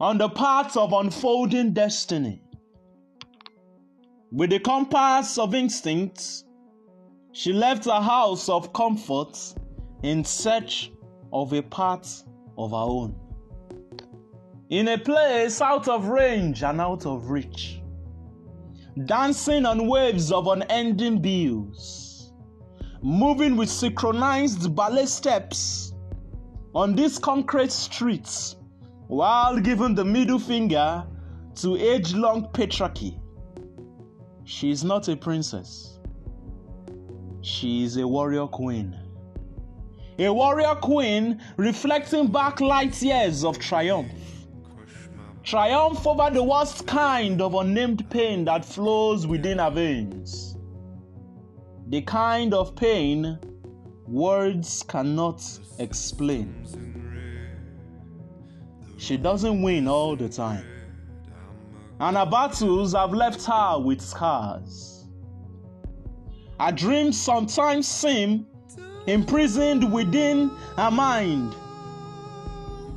on the path of unfolding destiny. With the compass of instincts, she left a house of comfort in search of a path of her own. In a place out of range and out of reach, dancing on waves of unending bills, moving with synchronized ballet steps on these concrete streets while giving the middle finger to age long patriarchy. She is not a princess, she is a warrior queen. A warrior queen reflecting back light years of triumph. Triumph over the worst kind of unnamed pain that flows within her veins. The kind of pain words cannot explain. She doesn't win all the time. And her battles have left her with scars. Her dreams sometimes seem imprisoned within her mind.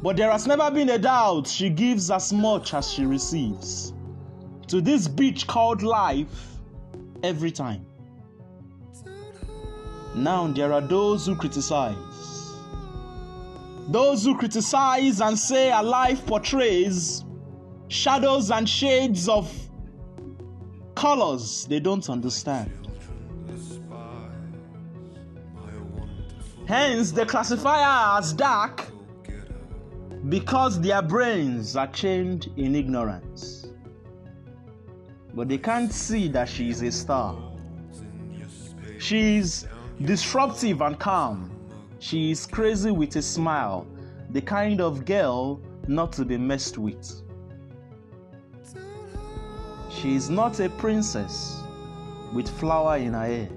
But there has never been a doubt she gives as much as she receives to this beach called life every time. Now there are those who criticize. Those who criticize and say a life portrays shadows and shades of colors they don't understand. Hence, they classify her as dark because their brains are chained in ignorance. But they can't see that she is a star. She is disruptive and calm. She is crazy with a smile, the kind of girl not to be messed with. She is not a princess with flower in her hair.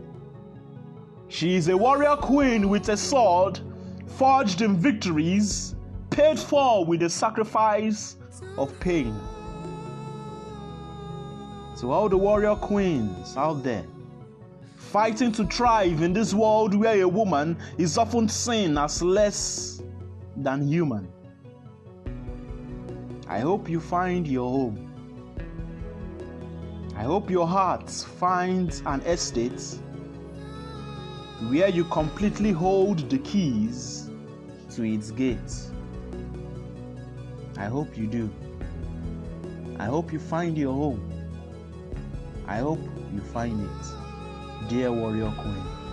She is a warrior queen with a sword forged in victories, paid for with the sacrifice of pain. To all the warrior queens out there, fighting to thrive in this world where a woman is often seen as less than human. I hope you find your home. I hope your heart finds an estate where you completely hold the keys to its gates. I hope you do. I hope you find your home. I hope you find it, dear warrior queen.